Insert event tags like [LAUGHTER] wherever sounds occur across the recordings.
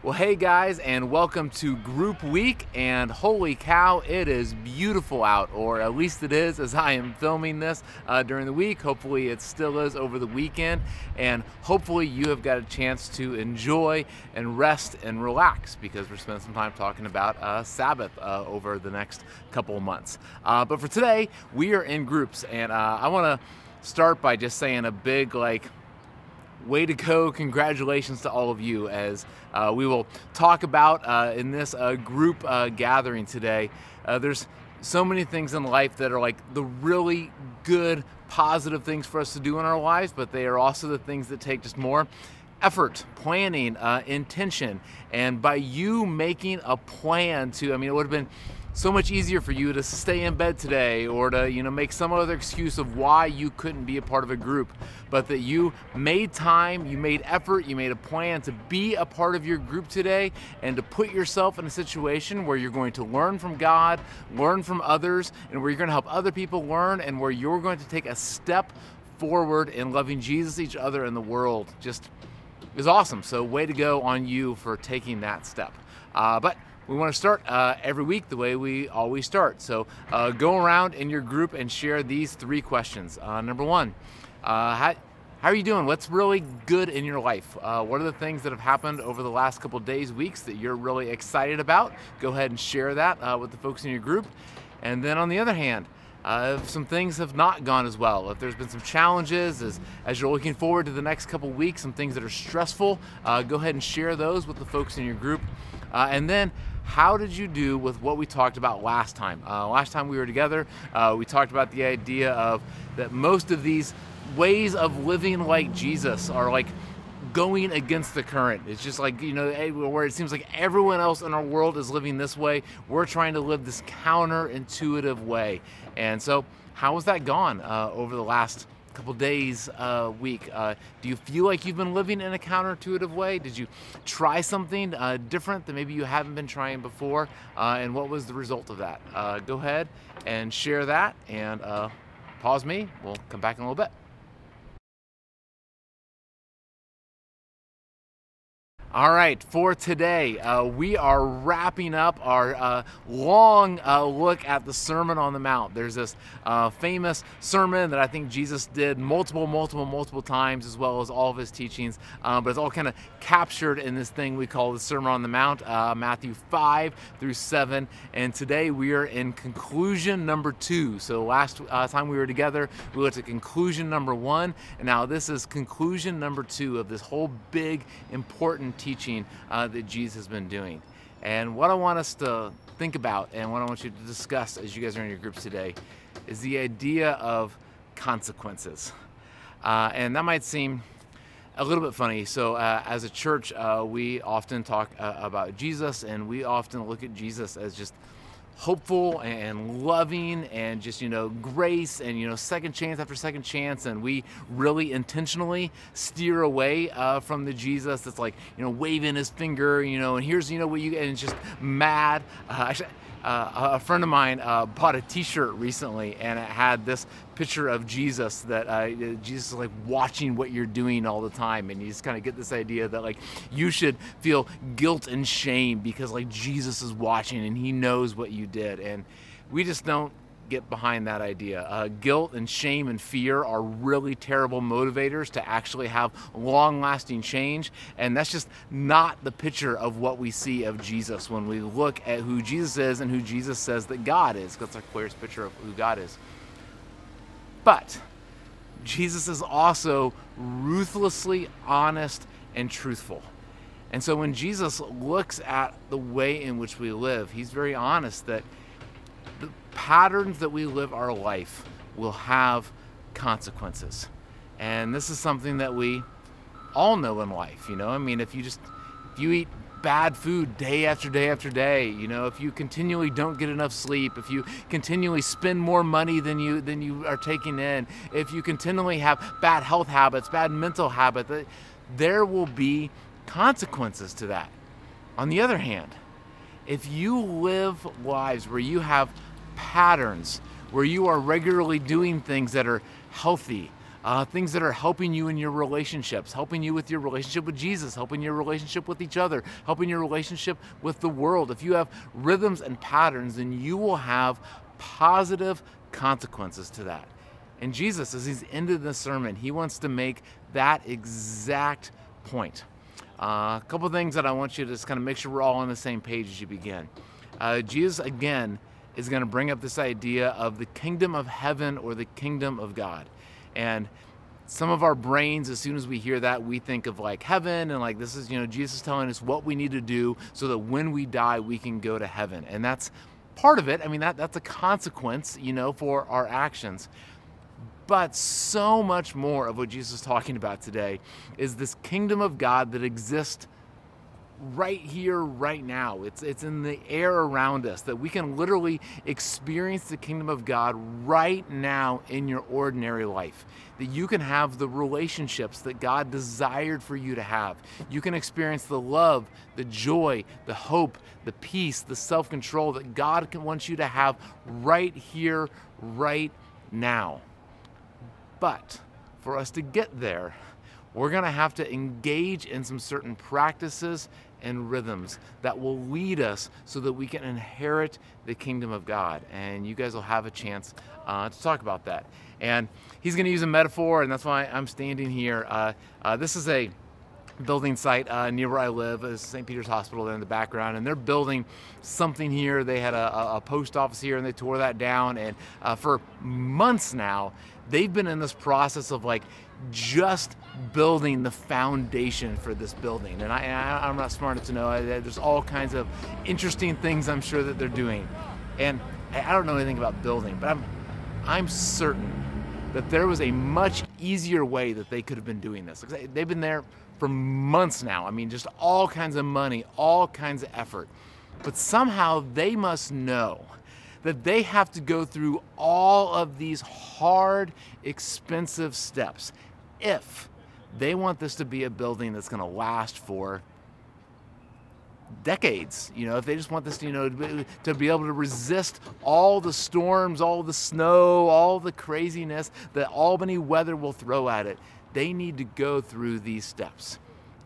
Well, hey guys, and welcome to Group Week. And holy cow, it is beautiful out, or at least it is as I am filming this uh, during the week. Hopefully, it still is over the weekend, and hopefully, you have got a chance to enjoy and rest and relax because we're spending some time talking about uh, Sabbath uh, over the next couple months. Uh, but for today, we are in groups, and uh, I want to start by just saying a big like way to go. Congratulations to all of you as uh, we will talk about uh, in this uh, group uh, gathering today. Uh, there's so many things in life that are like the really good positive things for us to do in our lives but they are also the things that take just more effort planning uh, intention. And by you making a plan to i mean it would have been so much easier for you to stay in bed today or to you know make some other excuse of why you couldn't be a part of a group but that you made time you made effort you made a plan to be a part of your group today and to put yourself in a situation where you're going to learn from god learn from others and where you're going to help other people learn and where you're going to take a step forward in loving jesus each other and the world. Just is awesome. So way to go on you for taking that step. Uh, but we want to start uh, every week the way we always start. So uh, go around in your group and share these three questions. Uh, number one, uh, how, how are you doing? What's really good in your life? Uh, what are the things that have happened over the last couple days, weeks that you're really excited about? Go ahead and share that uh, with the folks in your group. And then on the other hand, uh, if some things have not gone as well, if there's been some challenges as, as you're looking forward to the next couple weeks, some things that are stressful, uh, go ahead and share those with the folks in your group. Uh, and then how did you do with what we talked about last time? Uh, last time we were together, uh, we talked about the idea of that most of these ways of living like Jesus are like going against the current. It's just like, you know, eh, where it seems like everyone else in our world is living this way. We're trying to live this counterintuitive way. And so, how has that gone uh, over the last couple days, uh, week. Uh, do you feel like you've been living in a counterintuitive way? Did you try something uh, different that maybe you haven't been trying before? Uh, and what was the result of that? Uh, go ahead and share that and uh, pause me. We'll come back in a little bit. All right, for today, uh, we are wrapping up our uh, long uh, look at the Sermon on the Mount. There's this uh, famous sermon that I think Jesus did multiple, multiple, multiple times, as well as all of his teachings, uh, but it's all kind of captured in this thing we call the Sermon on the Mount, uh, Matthew 5 through 7. And today we are in conclusion number two. So last time we were together, we looked at conclusion number one, and now this is conclusion number two of this whole big, important teaching uh, that Jesus has been doing. And what I want us to think about and what I want you to discuss as you guys are in your groups today is the idea of consequences. Uh, and that might seem a little bit funny. So, uh, as a church, uh, we often talk uh, about Jesus and we often look at Jesus as just hopeful and loving and just you know grace and you know second chance after second chance. And we really intentionally steer away uh, from the jesus that's like you know waving his finger you know and here's you know what you and it's just mad. Uh, uh, a friend of mine uh, bought a T-shirt recently, and it had this picture of Jesus that uh, Jesus is like watching what you're doing all the time, and you just kind of get this idea that like you should feel guilt and shame because like Jesus is watching and He knows what you did, and we just don't get behind that idea. Uh, guilt and shame and fear are really terrible motivators to actually have long lasting change. And that's just not the picture of what we see of Jesus when we look at who Jesus is and who Jesus says that God is. That's our clearest picture of who God is. But Jesus is also ruthlessly honest and truthful. And so when Jesus looks at the way in which we live, he's very honest that the patterns that we live our life will have consequences. And this is something that we all know in life, you know? I mean, if you just if you eat bad food day after day after day, you know, if you continually don't get enough sleep, if you continually spend more money than you than you are taking in, if you continually have bad health habits, bad mental habits, there will be consequences to that. On the other hand, if you live lives where you have patterns, where you are regularly doing things that are healthy, uh, things that are helping you in your relationships, helping you with your relationship with Jesus, helping your relationship with each other, helping your relationship with the world. If you have rhythms and patterns, then you will have positive consequences to that. And Jesus, as he's ended the sermon, he wants to make that exact point. Uh, a couple things that I want you to just kind of make sure we're all on the same page as you begin. Uh, Jesus, again, is going to bring up this idea of the kingdom of heaven or the kingdom of God. And some of our brains, as soon as we hear that, we think of like heaven and like this is, you know, Jesus telling us what we need to do so that when we die, we can go to heaven. And that's part of it. I mean, that, that's a consequence, you know, for our actions. But so much more of what Jesus is talking about today is this kingdom of God that exists right here, right now. It's, it's in the air around us that we can literally experience the kingdom of God right now in your ordinary life. That you can have the relationships that God desired for you to have. You can experience the love, the joy, the hope, the peace, the self control that God wants you to have right here, right now. But for us to get there, we're going to have to engage in some certain practices and rhythms that will lead us so that we can inherit the kingdom of God. And you guys will have a chance uh, to talk about that. And he's going to use a metaphor, and that's why I'm standing here. Uh, uh, this is a building site uh, near where I live, is St. Peter's Hospital there in the background, and they're building something here. They had a, a post office here, and they tore that down. And uh, for months now, they've been in this process of like just building the foundation for this building. And I, am not smart enough to know. There's all kinds of interesting things I'm sure that they're doing. And I don't know anything about building, but I'm, I'm certain that there was a much easier way that they could have been doing this. They've been there for months now. I mean, just all kinds of money, all kinds of effort. But somehow they must know that they have to go through all of these hard, expensive steps if they want this to be a building that's going to last for decades. You know, if they just want this, you know, to be able to resist all the storms, all the snow, all the craziness that Albany weather will throw at it, they need to go through these steps.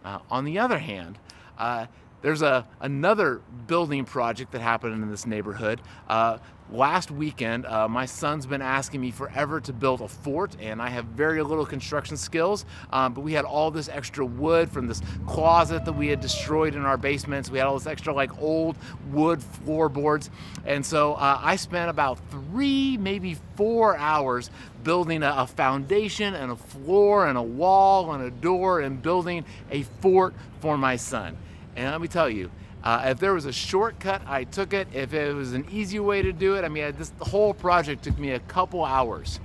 Uh, on the other hand, uh, there's a another building project that happened in this neighborhood. Uh, last weekend, uh, my son's been asking me forever to build a fort, and I have very little construction skills. Um, but we had all this extra wood from this closet that we had destroyed in our basements. We had all this extra like old wood floorboards, and so uh, I spent about three, maybe four hours building a, a foundation and a floor and a wall and a door and building a fort for my son. And let me tell you, uh, if there was a shortcut, I took it. If it was an easy way to do it, I mean, this the whole project took me a couple hours.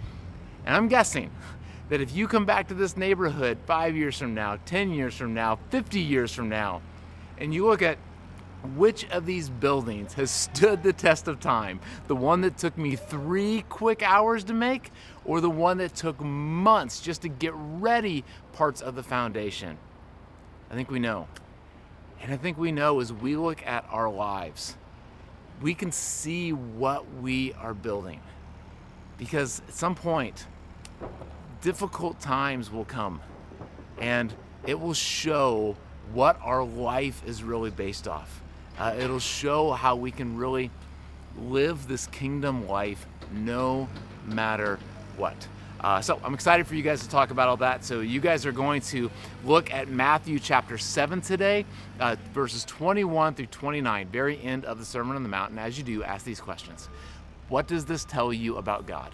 And I'm guessing [LAUGHS] that if you come back to this neighborhood five years from now, 10 years from now, 50 years from now, and you look at which of these buildings has [LAUGHS] stood the test of time? The one that took me three quick hours to make, or the one that took months just to get ready parts of the foundation? I think we know. And I think we know as we look at our lives, we can see what we are building. Because at some point, difficult times will come and it will show what our life is really based off. Uh, it'll show how we can really live this kingdom life no matter what. Uh, so I'm excited for you guys to talk about all that. So you guys are going to look at Matthew chapter 7 today, uh, verses 21 through 29, very end of the Sermon on the Mount. And as you do, ask these questions. What does this tell you about God?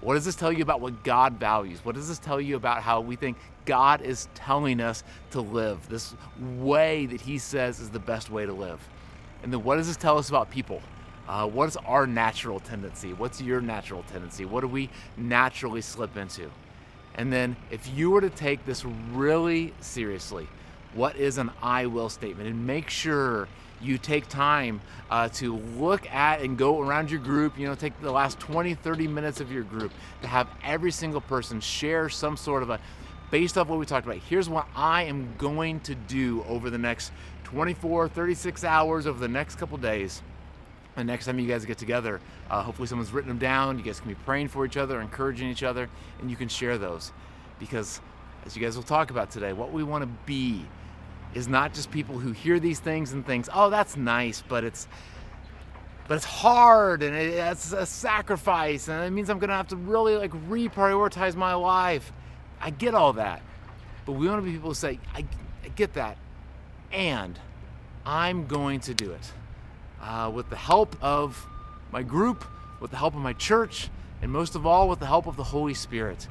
What does this tell you about what God values? What does this tell you about how we think God is telling us to live, this way that He says is the best way to live? And then what does this tell us about people? Uh, what's our natural tendency? What's your natural tendency? What do we naturally slip into? And then, if you were to take this really seriously, what is an I will statement? And make sure you take time uh, to look at and go around your group, you know, take the last 20, 30 minutes of your group to have every single person share some sort of a, based off what we talked about, here's what I am going to do over the next 24, 36 hours, over the next couple days the next time you guys get together, uh, hopefully someone's written them down. You guys can be praying for each other, encouraging each other, and you can share those. Because as you guys will talk about today, what we want to be is not just people who hear these things and thinks, "Oh, that's nice," but it's but it's hard and it's a sacrifice and it means I'm gonna have to really like reprioritize my life. I get all that, but we want to be people who say, "I, I get that," and I'm going to do it uh, with the help of my group, with the help of my church, and most of all, with the help of the Holy Spirit.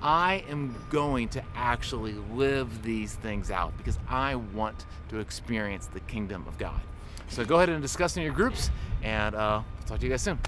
I am going to actually live these things out because I want to experience the kingdom of God. So go ahead and discuss in your groups, and uh, talk to you guys soon.